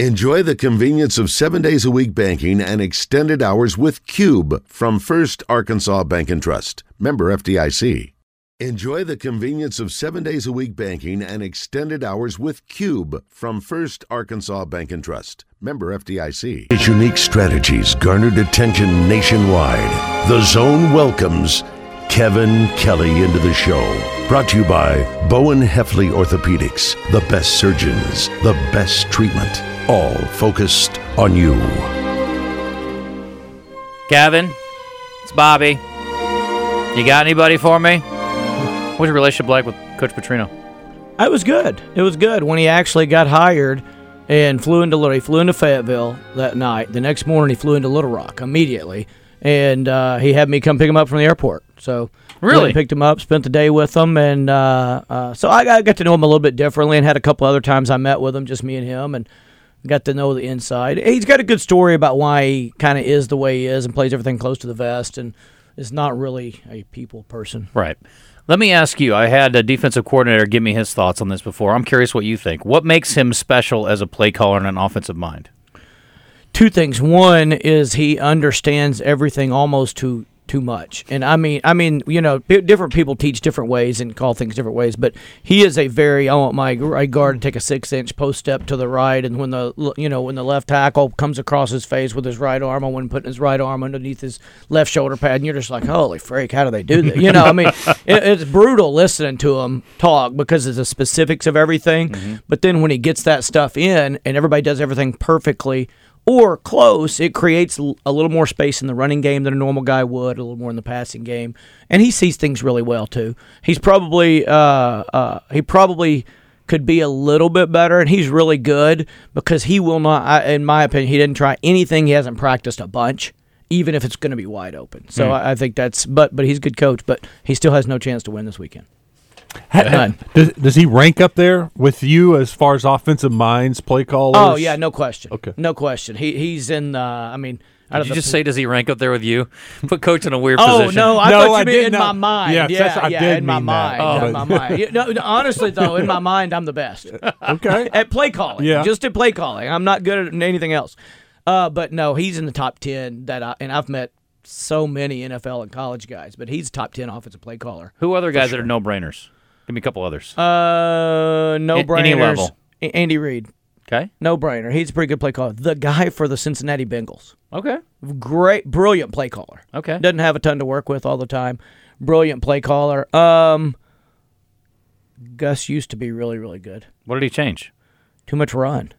Enjoy the convenience of seven days a week banking and extended hours with Cube from First Arkansas Bank and Trust. Member FDIC. Enjoy the convenience of seven days a week banking and extended hours with Cube from First Arkansas Bank and Trust. Member FDIC. His unique strategies garnered attention nationwide. The Zone welcomes Kevin Kelley into the show. Brought to you by Bowen Hefley Orthopedics, the best surgeons, the best treatment, all focused on you. Kevin, it's Bobby. You got anybody for me? What's your relationship like with Coach Petrino? It was good. It was good when he actually got hired and flew into Little. He flew into Fayetteville that night. The next morning, he flew into Little Rock immediately, and uh, he had me come pick him up from the airport. So Really? picked him up, spent the day with him, and uh, uh, so I got, got to know him a little bit differently, and had a couple other times I met with him, just me and him, and got to know the inside. He's got a good story about why he kind of is the way he is and plays everything close to the vest, and is not really a people person. Right. Let me ask you. I had a defensive coordinator give me his thoughts on this before. I'm curious what you think. What makes him special as a play caller and an offensive mind? two things. One is he understands everything almost too too much, and I mean, I mean, you know, different people teach different ways and call things different ways. But he is a very I want my right guard to take a six inch post step to the right, and when the you know when the left tackle comes across his face with his right arm, I want putting his right arm underneath his left shoulder pad, and you're just like, holy freak, how do they do that? You know, I mean, it, it's brutal listening to him talk because of the specifics of everything. Mm-hmm. But then when he gets that stuff in, and everybody does everything perfectly or close, it creates a little more space in the running game than a normal guy would, a little more in the passing game, and he sees things really well too. He's probably uh, uh, he probably could be a little bit better, and he's really good because he will not, I, in my opinion, he didn't try anything. He hasn't practiced a bunch, even if it's going to be wide open. So I, I think that's, but but he's a good coach, but he still has no chance to win this weekend. None. Does, does he rank up there with you as far as offensive minds, play callers? Oh yeah, no question. Okay. no question. He he's in. Uh, I mean, Did of you the just say does he rank up there with you? Put coach in a weird position. Oh position. no, I No, thought you I meant in not- my mind. Yes, yeah, that's- I yeah, did in my mind. Oh. in my mind. You- no, no, honestly though, in my mind, I'm the best Okay. at play calling. Yeah. just at play calling. I'm not good at anything else. Uh, but no, he's in the top ten that I and I've met so many NFL and college guys, but he's top ten offensive play caller. Who other guys that are no brainers? Give me a couple others. Uh, no A- brainers. any level. A- Andy Reid, okay. no brainer. He's a pretty good play caller. The guy for the Cincinnati Bengals. Okay. great, brilliant play caller. Okay. doesn't have a ton to work with all the time. Brilliant play caller. Um, Gus used to be really, really good. What did he change? Too much run.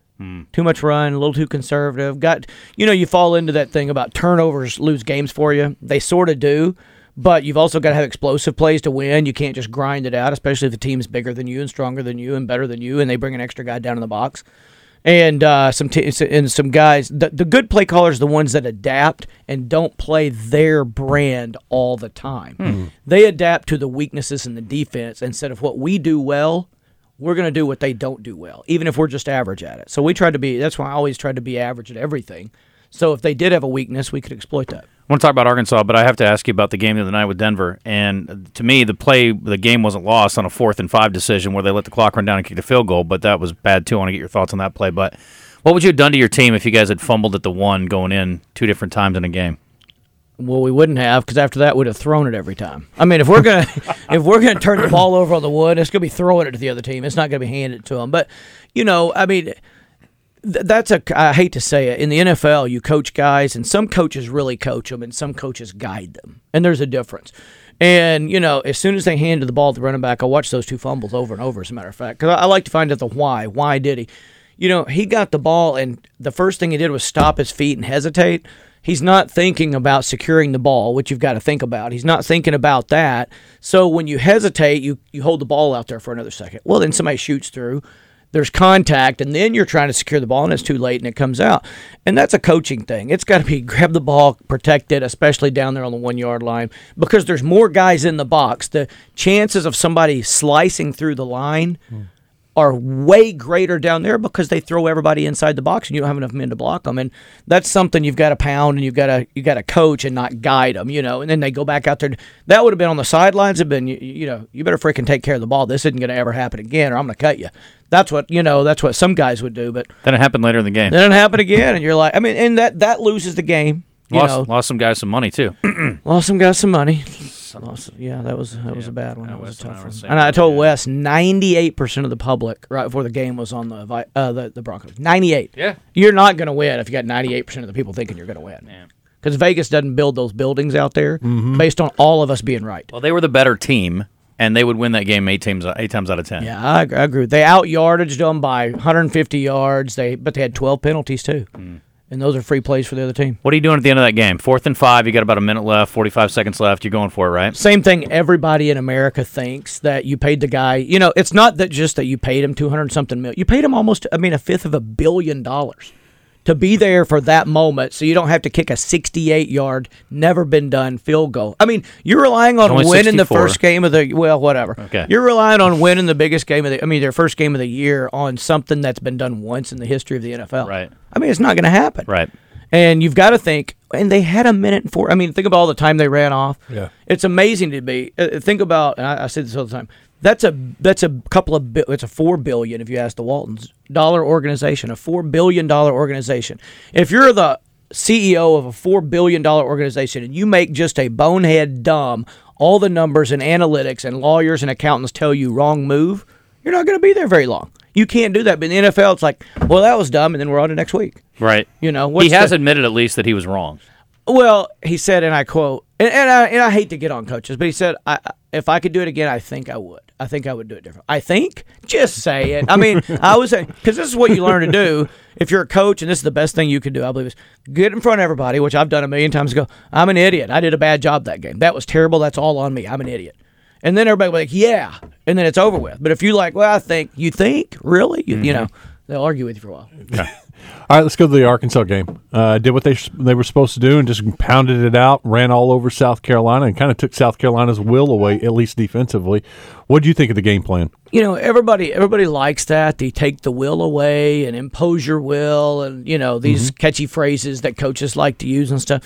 Too much run. A little too conservative. Got you know you fall into that thing about turnovers lose games for you. They sort of do. But you've also got to have explosive plays to win. You can't just grind it out, especially if the team's bigger than you and stronger than you and better than you, and they bring an extra guy down in the box and uh, some t- and some guys. The, the good play callers the ones that adapt and don't play their brand all the time. They adapt to the weaknesses in the defense instead of what we do well. We're going to do what they don't do well, even if we're just average at it. So we tried to be. That's why I always tried to be average at everything. So if they did have a weakness, we could exploit that. I want to talk about Arkansas, but I have to ask you about the game the other night with Denver. And to me, the play, the game wasn't lost on a fourth and five decision where they let the clock run down and kicked a field goal, but that was bad too. I want to get your thoughts on that play. But what would you have done to your team if you guys had fumbled at the one going in two different times in a game? Well, we wouldn't have because after that we'd have thrown it every time. I mean, if we're gonna if we're gonna turn the ball over on the wood, it's gonna be throwing it to the other team. It's not gonna be handed to them. But you know, I mean, that's a I hate to say it in the NFL. You coach guys, and some coaches really coach them, and some coaches guide them, and there's a difference. And you know, as soon as they handed the ball to the running back, I watched those two fumbles over and over. As a matter of fact, because I, I like to find out the why. Why did he? You know, he got the ball, and the first thing he did was stop his feet and hesitate. He's not thinking about securing the ball, which you've got to think about. He's not thinking about that. So when you hesitate, you you hold the ball out there for another second. Well, then somebody shoots through there's contact and then you're trying to secure the ball and it's too late and it comes out. And that's a coaching thing. It's got to be grab the ball protect it especially down there on the one yard line because there's more guys in the box. The chances of somebody slicing through the line hmm. Are way greater down there because they throw everybody inside the box and you don't have enough men to block them. And that's something you've got to pound and you've got to you got to coach and not guide them, you know. And then they go back out there. That would have been on the sidelines. Have been you, you know you better freaking take care of the ball. This isn't going to ever happen again, or I'm going to cut you. That's what you know. That's what some guys would do, but Then it happened later in the game. then it happened again, and you're like, I mean, and that that loses the game. You Lost, know, lost some guys some money too. lost some guys some money. Lost, yeah, that was that was a bad one. That was a and I tough one. And I told. Wes, ninety eight percent of the public right before the game was on the Vi- uh, the, the Broncos. Ninety eight. Yeah. You're not going to win if you got ninety eight percent of the people thinking you're going to win. Yeah. Because Vegas doesn't build those buildings out there Mm-hmm. based on all of us being right. Well, they were the better team, and they would win that game eight times eight times out of ten. Yeah, I, agree- I agree. They out yardaged them by 150 yards. They but they had 12 penalties too, Mm. And those are free plays for the other team. What are you doing at the end of that game? Fourth and five. You got about a minute left. Forty-five seconds left. You're going for it, right? Same thing. Everybody in America thinks that you paid the guy. You know, it's not that just that you paid him 200 something million. You paid him almost. I mean, a fifth of a billion dollars to be there for that moment, so you don't have to kick a 68 yard, never been done field goal. I mean, you're relying on Only winning the first game of the well, whatever. Okay. You're relying on winning the biggest game of the. I mean, their first game of the year on something that's been done once in the history of the NFL. Right. I mean, it's not going to happen. Right. And you've got to think, and they had a minute and four. I mean, think about all the time they ran off. Yeah. it's amazing to be. Uh, think about, and I, I say this all the time. That's a that's a couple of it's a four billion if you ask the Waltons dollar organization, a four billion dollar organization. If you're the CEO of a four billion dollar organization and you make just a bonehead dumb, all the numbers and analytics and lawyers and accountants tell you wrong move, you're not going to be there very long. You can't do that. But in the NFL, it's like, well, that was dumb, and then we're on to next week. Right. You know, he has the- admitted at least that he was wrong. Well, he said, and I quote, and, and, I, and I hate to get on coaches, but he said, I- if I could do it again, I think I would. I think I would do it different. I think? Just say it. I mean, I was saying, because this is what you learn to do if you're a coach, and this is the best thing you can do, I believe, is get in front of everybody, which I've done a million times ago. I'm an idiot. I did a bad job that game. That was terrible. That's all on me. I'm an idiot. And then everybody will be like, yeah. And then it's over with. But if you like, well, I think, you think? Really? You, you mm-hmm. know, they'll argue with you for a while. All right, let's go to the Arkansas game. Uh, did what they they were supposed to do and just pounded it out, ran all over South Carolina, and kind of took South Carolina's will away, at least defensively. What do you think of the game plan? you know everybody everybody likes that they take the will away and impose your will and you know these catchy phrases that coaches like to use and stuff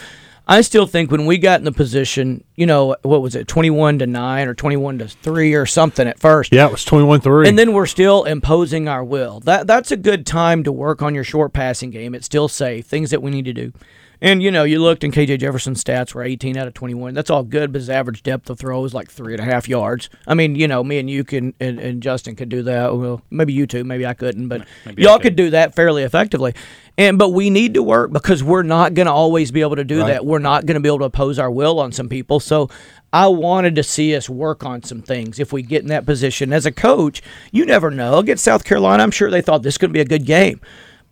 i still think when we got in the position you know what was it 21 to 9 or 21 to 3 or something at first Yeah, it was 21 3. and then we're still imposing our will. That that's a good time to work on your short passing game. It's still safe. Things that we need to do. And you know, you looked and KJ Jefferson's stats were 18 out of 21. That's all good, but his average depth of throw is like three and a half yards. I mean, you know, me and you can and, and Justin could do that. Well, maybe you two, maybe I couldn't, but Maybe y'all could. could do that fairly effectively. And but we need to work because we're not going to always be able to do Right. that. We're not going to be able to oppose our will on some people. So I wanted to see us work on some things if we get in that position. As a coach, you never know. Against South Carolina, I'm sure they thought this could be a good game.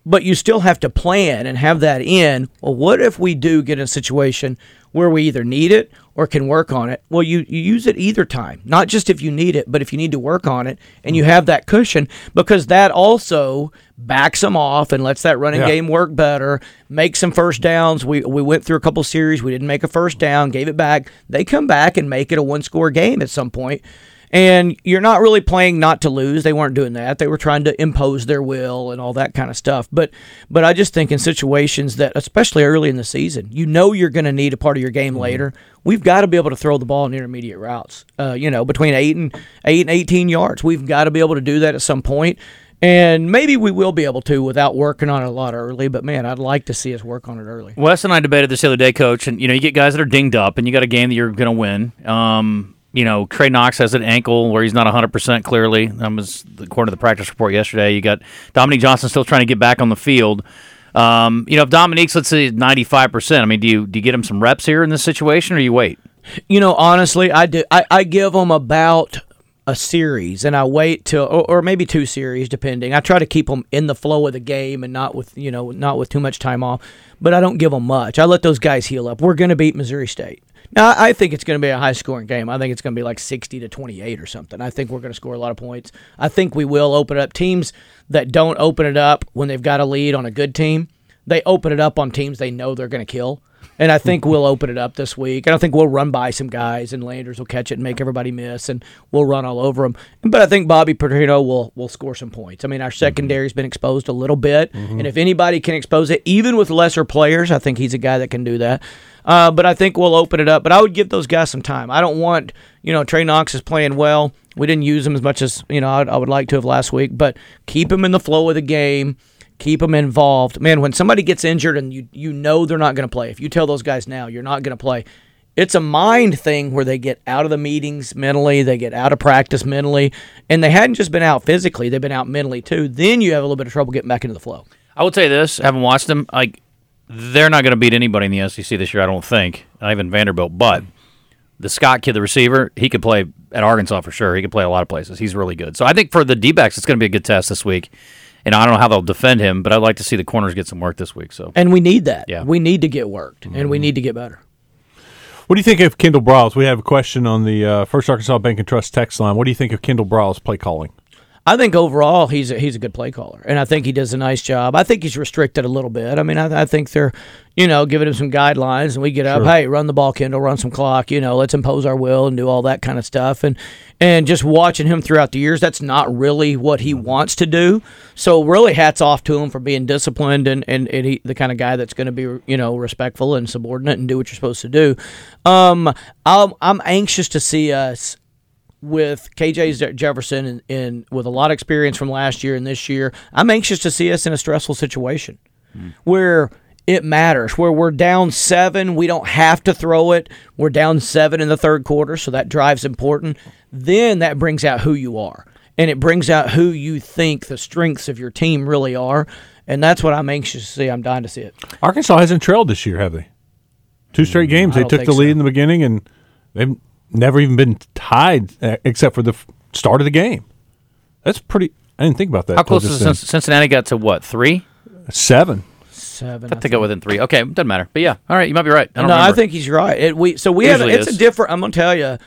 But you still have to plan and have that in. Well, what if we do get in a situation where we either need it or can work on it? Well, you, you use it either time, not just if you need it, but if you need to work on it and you mm-hmm. have that cushion, because that also backs them off and lets that running Yeah. game work better, make some first downs. We, we went through a couple series, we didn't make a first down, gave it back. They come back and make it a one score game at some point. And you're not really playing not to lose. They weren't doing that. They were trying to impose their will and all that kind of stuff. But but I just think in situations that especially early in the season, you know you're going to need a part of your game later. We've got to be able to throw the ball in intermediate routes. Uh, you know, between 8 and 8 and 18 yards. We've got to be able to do that at some point. And maybe we will be able to without working on it a lot early, but man, I'd like to see us work on it early. Wes and I debated this the other day, Coach, and you know you get guys that are dinged up, and you got a game that you're going to win. Um, you know, Trey Knox has an ankle where he's not 100 percent clearly. That was according to the practice report yesterday. You got Dominique Johnson still trying to get back on the field. Um, you know, if Dominique's let's say 95 percent, I mean, do you do you get him some reps here in this situation, or you wait? You know, honestly, I do. I, I give them about a series, and I wait till, or, or maybe two series, depending. I try to keep them in the flow of the game and not with, you know, not with too much time off. But I don't give them much. I let those guys heal up. We're going to beat Missouri State. Now, I I think it's going to be a high scoring game. I think it's going to be like 60 to 28 or something. I think we're going to score a lot of points. I think we will open up teams that don't open it up when they've got a lead on a good team. They open it up on teams they know they're going to kill. And I think we'll open it up this week. And I think we'll run by some guys, and Landers will catch it and make everybody miss, and we'll run all over them. But I think Bobby Petrino will will score some points. I mean, our secondary's been exposed a little bit, and if anybody can expose it, even with lesser players, I think he's a guy that can do that. Uh, but I think we'll open it up. But I would give those guys some time. I don't want, you know, Trey Knox is playing well. We didn't use him as much as you know I'd, I would like to have last week, but keep him in the flow of the game. Keep them involved. Man, when somebody gets injured and you you know they're not going to play, if you tell those guys now you're not going to play, it's a mind thing where they get out of the meetings mentally, they get out of practice mentally, and they hadn't just been out physically, they've been out mentally too. Then you have a little bit of trouble getting back into the flow. I will tell you this: having watched them, like they're not going to beat anybody in the SEC this year. I don't think, not even Vanderbilt. But the Scott kid, the receiver, he could play at Arkansas for sure. He could play a lot of places. He's really good. So I think for the D-backs, it's going to be a good test this week. And I don't know how they'll defend him, but I'd like to see the corners get some work this week. So And we need that. Yeah. We need to get worked, and we need to get better. What do you think of Kendal Briles? We have a question on the uh, First Arkansas Bank and Trust text line. What do you think of Kendal Briles' play calling? I think overall he's a, he's a good play caller, and I think he does a nice job. I think he's restricted a little bit. I mean, I, I think they're, you know, giving him some guidelines, and we get up, hey, run the ball, Kendal, run some clock, you know, let's impose our will and do all that kind of stuff, and and just watching him throughout the years, that's not really what he wants to do. So really, hats off to him for being disciplined and and, and he, the kind of guy that's going to be, you know, respectful and subordinate and do what you're supposed to do. Um, I'm I'm anxious to see us with KJ Jefferson and, and with a lot of experience from last year and this year, I'm anxious to see us in a stressful situation hmm. where it matters. Where we're down seven, we don't have to throw it. We're down seven in the third quarter, so that drive's important. Then that brings out who you are, and it brings out who you think the strengths of your team really are. And that's what I'm anxious to see. I'm dying to see it. Arkansas hasn't trailed this year, have they? Two straight mm, games. I They took the lead so. in the beginning, and they've never even been tied uh, except for the start of the game. That's pretty. I didn't think about that. how close is then. Cincinnati got to what three? Seven. Seven. I think I go within three. Okay, doesn't matter. But yeah, all right, you might be right. I don't no, I think he's right. It, we so we have Usually it's a different. I'm gonna tell you,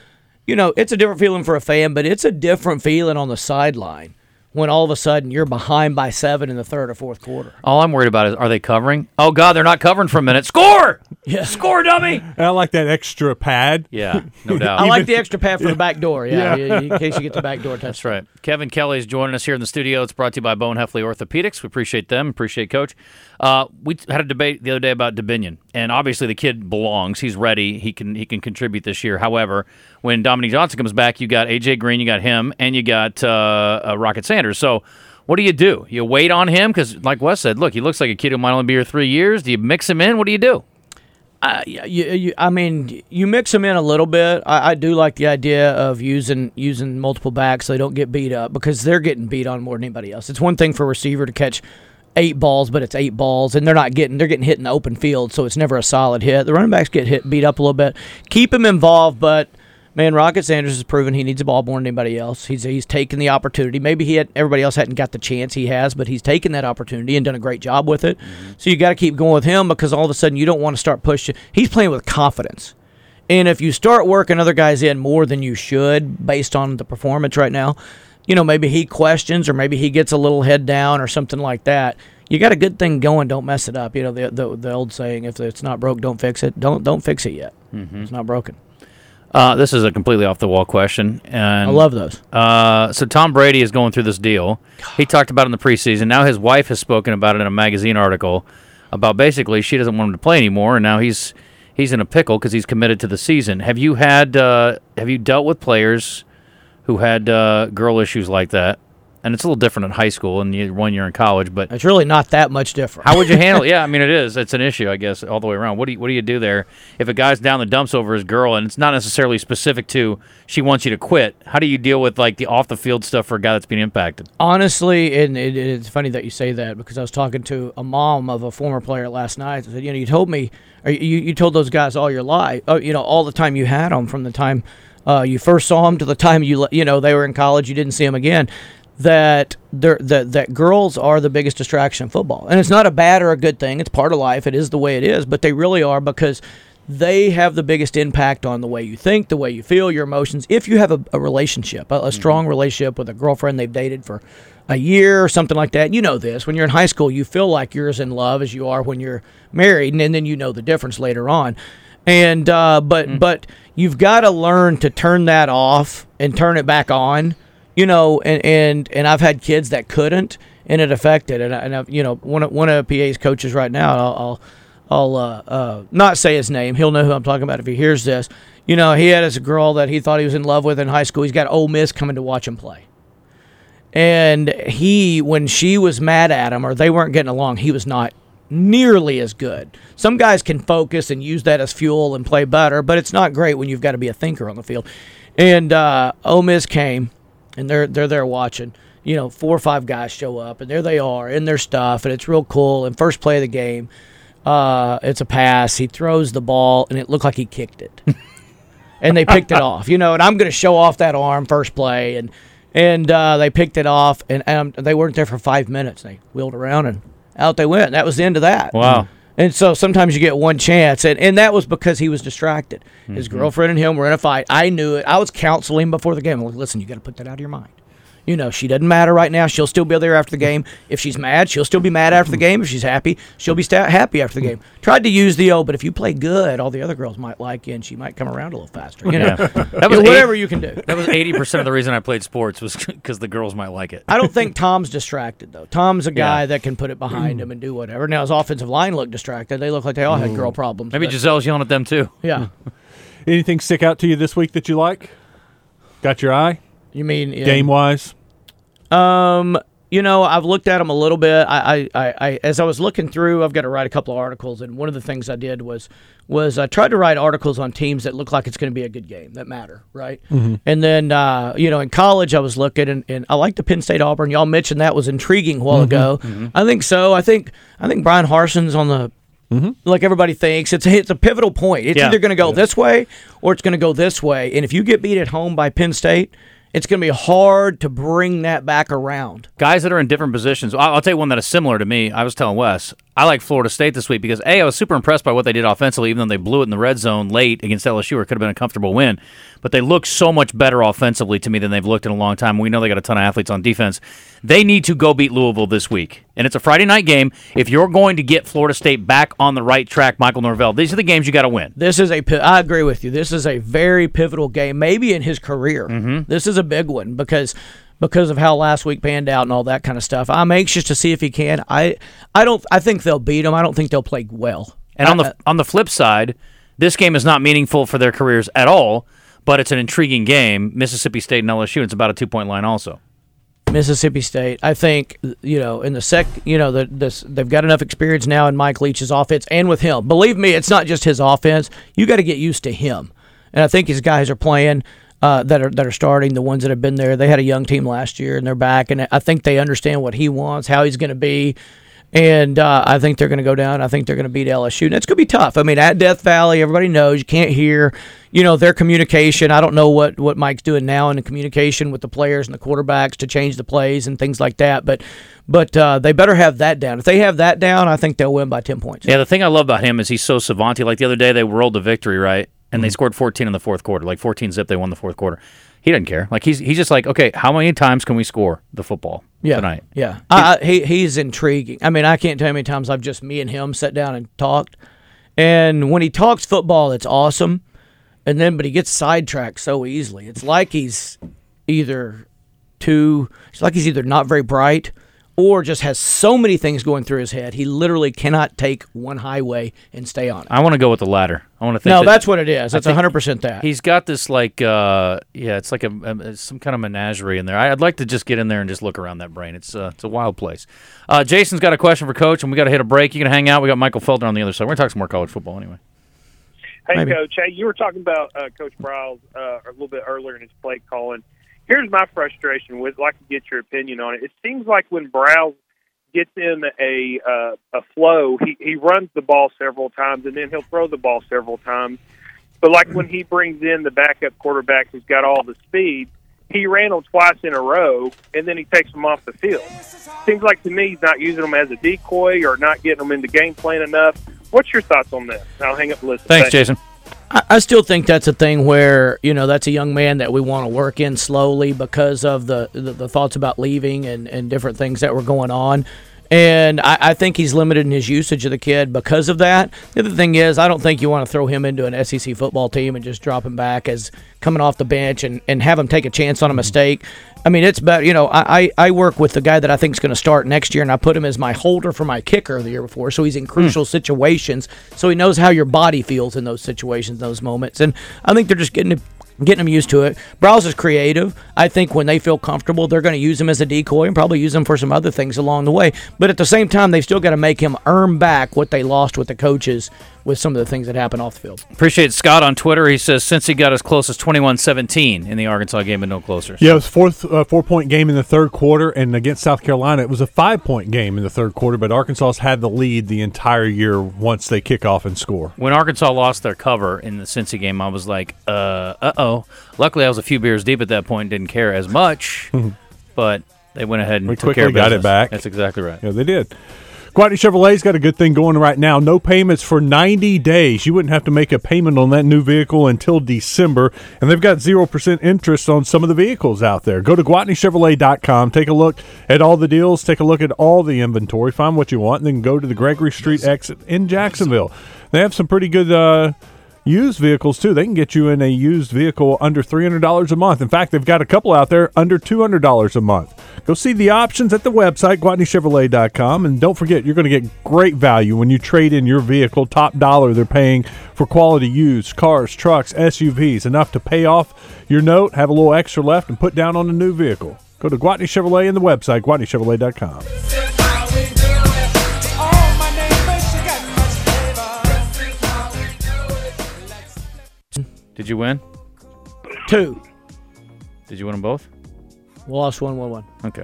you know, it's a different feeling for a fan, but it's a different feeling on the sideline when all of a sudden you're behind by seven in the third or fourth quarter. all I'm worried about is are they covering? Oh God, they're not covering for a minute. Score! Yeah. Score, dummy! And I like that extra pad. Yeah, no doubt. I like the extra pad for the back door. Yeah, yeah, in case you get the back door touch. That's right. Kevin Kelley is joining us here in the studio. It's brought to you by Bowen Hefley Orthopedics. We appreciate them. Appreciate Coach. Uh, we had a debate the other day about Dubinion, and obviously the kid belongs. He's ready. He can he can contribute this year. However, when Dominique Johnson comes back, you got AJ Green, you got him, and you got uh, uh, Rocket Sanders. So. What do you do? You wait on him because, like Wes said, look, he looks like a kid who might only be here three years. Do you mix him in? What do you do? Uh, you, you, I mean, you mix them in a little bit. I, I do like the idea of using using multiple backs so they don't get beat up because they're getting beat on more than anybody else. It's one thing for a receiver to catch eight balls, but it's eight balls, and they're not getting they're getting hit in the open field, so it's never a solid hit. The running backs get hit beat up a little bit. Keep him involved, but. Man, Rocket Sanders has proven he needs the ball more than anybody else. He's he's taken the opportunity. Maybe he had everybody else hadn't got the chance he has, but he's taken that opportunity and done a great job with it. Mm-hmm. So you got to keep going with him because all of a sudden you don't want to start pushing. He's playing with confidence. And if you start working other guys in more than you should based on the performance right now, you know, maybe he questions or maybe he gets a little head down or something like that. You got a good thing going, don't mess it up. You know, the the, the old saying, if it's not broke, don't fix it. Don't don't fix it yet. It's not broken. Uh, this is a completely off the wall question, and I love those. Uh, so Tom Brady is going through this deal. He talked about it in the preseason. Now his wife has spoken about it in a magazine article about basically she doesn't want him to play anymore, and now he's he's in a pickle because he's committed to the season. Have you had uh, have you dealt with players who had uh, girl issues like that? And it's a little different in high school and you, one year in college, but It's really not that much different. how would you handle? it? Yeah, I mean it is. It's an issue, I guess, all the way around. What do you, what do you do there if a guy's down the dumps over his girl and it's not necessarily specific to she wants you to quit? How do you deal with like the off the field stuff for a guy that's being impacted? Honestly, and it, it's funny that you say that because I was talking to a mom of a former player last night. I said, you know, you told me, or you, you told those guys all your life, oh, you know, all the time you had them from the time uh, you first saw them to the time you, you know, they were in college, you didn't see them again. That that that girls are the biggest distraction in football, and it's not a bad or a good thing. It's part of life. It is the way it is, but they really are because they have the biggest impact on the way you think, the way you feel, your emotions. If you have a, a relationship, a, a strong relationship with a girlfriend they've dated for a year or something like that. You know this. When you're in high school, you feel like you're as in love as you are when you're married, and, then you know the difference later on. And uh, but mm. but you've got to learn to turn that off and turn it back on. You know, and and and I've had kids that couldn't, and it affected. And, I, and I've, you know, one of, one of PA's coaches right now, I'll I'll, I'll uh, uh, not say his name. He'll know who I'm talking about if he hears this. You know, he had this girl that he thought he was in love with in high school. He's got Ole Miss coming to watch him play. And he, when she was mad at him or they weren't getting along, he was not nearly as good. Some guys can focus and use that as fuel and play better, but it's not great when you've got to be a thinker on the field. And uh, Ole Miss came, and they're they're there watching. You know, four or five guys show up, and there they are in their stuff, and it's real cool. And first play of the game, uh, it's a pass. He throws the ball, and it looked like he kicked it. and they picked it off. You know, and I'm going to show off that arm first play, and and uh, they picked it off, and, and they weren't there for five minutes. They wheeled around and out they went. That was the end of that. Wow. And so sometimes you get one chance, and, and that was because he was distracted. His mm-hmm. girlfriend and him were in a fight. I knew it. I was counseling before the game. Like, listen, you got to put that out of your mind. You know, she doesn't matter right now. She'll still be there after the game. If she's mad, she'll still be mad after the game. If she's happy, she'll be sta- happy after the game. Tried to use the oh, but if you play good, all the other girls might like you, and she might come around a little faster. You know, yeah. that was whatever you can do. That was eighty percent of the reason I played sports was because the girls might like it. I don't think Tom's distracted though. Tom's a guy yeah. that can put it behind him and do whatever. Now his offensive line looked distracted. They look like they all had girl mm. problems. Maybe Gisele's yelling at them too. Yeah. Anything stick out to you this week that you like? Got your eye? You mean game wise? Um, you know, I've looked at them a little bit. I, I, I, as I was looking through, I've got to write a couple of articles, and one of the things I did was, was I tried to write articles on teams that look like it's going to be a good game that matter, right? Mm-hmm. And then, uh, you know, in college, I was looking, and, and I like the Penn State Auburn. Y'all mentioned that was intriguing a while mm-hmm. ago. Mm-hmm. I think so. I think, I think Bryan Harsin's on the Mm-hmm. Like everybody thinks, it's a, it's a pivotal point. It's yeah. either going to go yeah. this way or it's going to go this way. And if you get beat at home by Penn State, it's going to be hard to bring that back around. Guys that are in different positions. I'll, tell you one that is similar to me. I was telling Wes, I like Florida State this week because a I was super impressed by what they did offensively, even though they blew it in the red zone late against LSU, or it could have been a comfortable win. But they look so much better offensively to me than they've looked in a long time. We know they got a ton of athletes on defense. They need to go beat Louisville this week, and it's a Friday night game. If you're going to get Florida State back on the right track, Michael Norvell, these are the games you got to win. This is a. I agree with you. This is a very pivotal game, maybe in his career. Mm-hmm. This is a big one because because of how last week panned out and all that kind of stuff. I'm anxious to see if he can. I I don't I think they'll beat him. I don't think they'll play well. And on the on the flip side, this game is not meaningful for their careers at all, but it's an intriguing game. Mississippi State and LSU. It's about a two point line also. Mississippi State. I think you know in the sec. You know the, this they've got enough experience now in Mike Leach's offense and with him. Believe me, it's not just his offense. You got to get used to him. And I think his guys are playing uh, that are that are starting, the ones that have been there. They had a young team last year, and they're back, and I think they understand what he wants, how he's going to be, and uh, I think they're going to go down. I think they're going to beat LSU, and it's going to be tough. I mean, at Death Valley, everybody knows you can't hear, you know, their communication. I don't know what what Mike's doing now in the communication with the players and the quarterbacks to change the plays and things like that, but. But uh, they better have that down. If they have that down, I think they'll win by ten points. Yeah, the thing I love about him is he's so savanty. Like the other day, they rolled the victory, right? And mm-hmm. they scored 14 in the fourth quarter, like 14 zip. They won the fourth quarter. He doesn't care. Like he's he's just like, okay, how many times can we score the football yeah, tonight? Yeah, I, I, he he's intriguing. I mean, I can't tell you how many times I've just me and him sat down and talked. And when he talks football, it's awesome. And then, but he gets sidetracked so easily. It's like he's either too. It's like he's either not very bright or just has so many things going through his head, he literally cannot take one highway and stay on it. I want to go with the latter. I want to think. No, that, that's what it is. That's hundred percent that. He's got this like, uh, yeah, it's like a, a, some kind of menagerie in there. I, would like to just get in there and just look around that brain. It's uh, it's a wild place. Uh, Jason's got a question for Coach, and we got to hit a break. You can hang out. We got Michael Felder on the other side. We're gonna talk some more college football anyway. Hey, Maybe. Coach. Hey, you were talking about uh, Coach Briles uh, a little bit earlier in his play calling. Here's my frustration with. Like to get your opinion on it. It seems like when Briles gets in a uh, a flow, he he runs the ball several times and then he'll throw the ball several times. But like when he brings in the backup quarterback who's got all the speed, he ran them twice in a row and then he takes them off the field. Seems like to me he's not using them as a decoy or not getting them into game plan enough. What's your thoughts on that? I'll hang up and listen. Thanks, Thanks. Jason. I, still think that's a thing where you know that's a young man that we want to work in slowly because of the, the, the thoughts about leaving and, and different things that were going on. And I, I, think he's limited in his usage of the kid because of that. The other thing is, I don't think you want to throw him into an SEC football team and just drop him back as coming off the bench and, and have him take a chance on a mistake. I mean, it's better. You know, I, I work with the guy that I think is going to start next year, and I put him as my holder for my kicker the year before. So he's in crucial mm. situations. So he knows how your body feels in those situations, those moments. And I think they're just getting getting them used to it. Briles is creative. I think when they feel comfortable, they're going to use him as a decoy and probably use him for some other things along the way. But at the same time, they've still got to make him earn back what they lost with the coaches with some of the things that happen off the field. Appreciate Scott on Twitter. He says since he got as close as 21-17 in the Arkansas game, but no closer. Yeah, it was fourth uh, four point game in the third quarter, and against South Carolina, it was a five point game in the third quarter. But Arkansas's had the lead the entire year once they kick off and score. When Arkansas lost their cover in the Cincy game, I was like, uh, uh oh. Luckily, I was a few beers deep at that point, didn't care as much, but. They went ahead and we took care of got it back. That's exactly right. Yeah, they did. Gwatney Chevrolet's got a good thing going right now. No payments for 90 days. You wouldn't have to make a payment on that new vehicle until December. And they've got 0% interest on some of the vehicles out there. Go to GwatneyChevrolet.com. Take a look at all the deals. Take a look at all the inventory. Find what you want. And then go to the Gregory Street exit in Jacksonville. They have some pretty good. Uh, used vehicles too. They can get you in a used vehicle under $300 a month. In fact, they've got a couple out there under $200 a month. Go see the options at the website, GwatneyChevrolet.com. And don't forget, you're going to get great value when you trade in your vehicle. Top dollar they're paying for quality used cars, trucks, SUVs, enough to pay off your note, have a little extra left, and put down on a new vehicle. Go to Gwatney Chevrolet and the website, GwatneyChevrolet.com. Did you win? Two. Did you win them both? We lost one, one, one. Okay.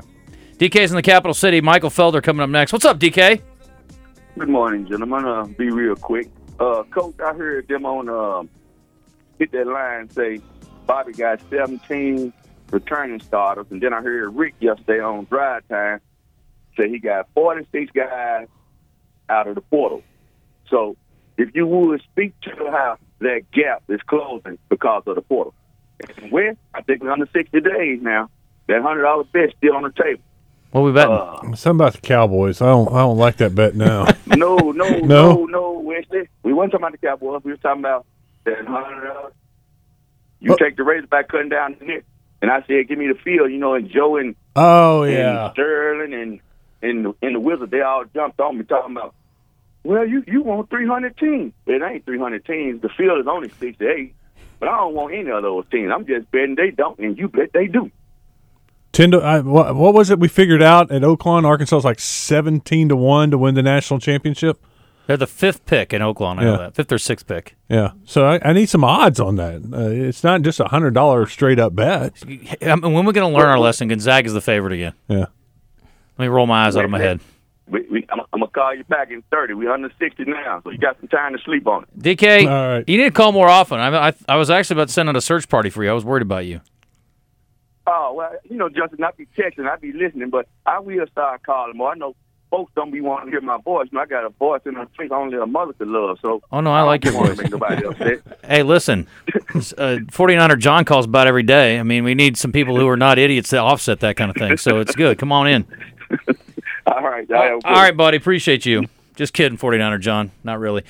DK's in the capital city. Michael Felder coming up next. What's up, DK? Good morning, gentlemen. Uh, be real quick. Uh, Coach, I heard them on uh, hit that line say Bobby got 17 returning starters, and then I heard Rick yesterday on drive time say he got 46 guys out of the portal. So if you would speak to how that gap is closing because of the portal. And when I think we're under 60 days now, that hundred dollar bet still on the table. What we betting? Uh, Something about the Cowboys. I don't. I don't like that bet now. no, no, no, no, no. Wesley, we weren't talking about the Cowboys. We were talking about that hundred dollars. You oh. take the Razorback cutting down the neck, and I said, "Give me the field." You know, and Joe and oh yeah, and Sterling and and and the Wizard, they all jumped on me talking about well, you you want 300 teams. It ain't 300 teams. The field is only 68. But I don't want any of those teams. I'm just betting they don't, and you bet they do. Ten to I, what, what was it we figured out at Oaklawn? Arkansas was like 17 to one to win the national championship. They're the fifth pick in Oaklawn. I yeah. know that fifth or sixth pick. Yeah, so I, I need some odds on that. Uh, it's not just a hundred dollar straight up bet. I mean, when we're going to learn our lesson, Gonzaga is the favorite again. Yeah. Let me roll my eyes out of my head we, we, I'm, I'm, gonna call you back in thirty. We're under sixty now, so you got some time to sleep on it. DK, All right. you need to call more often. I, I, I was actually about to send out a search party for you. I was worried about you. Oh well, you know, Justin, I be texting, I be listening, but I will start calling more. I know folks don't be wanting to hear my voice. I got a voice and a face only a mother could love. So oh no, I, I like your voice. hey, listen, uh, 49er John calls about every day. I mean, we need some people who are not idiots to offset that kind of thing. So it's good. Come on in. All right. All right, buddy. Appreciate you. Just kidding, 49er John. Not really.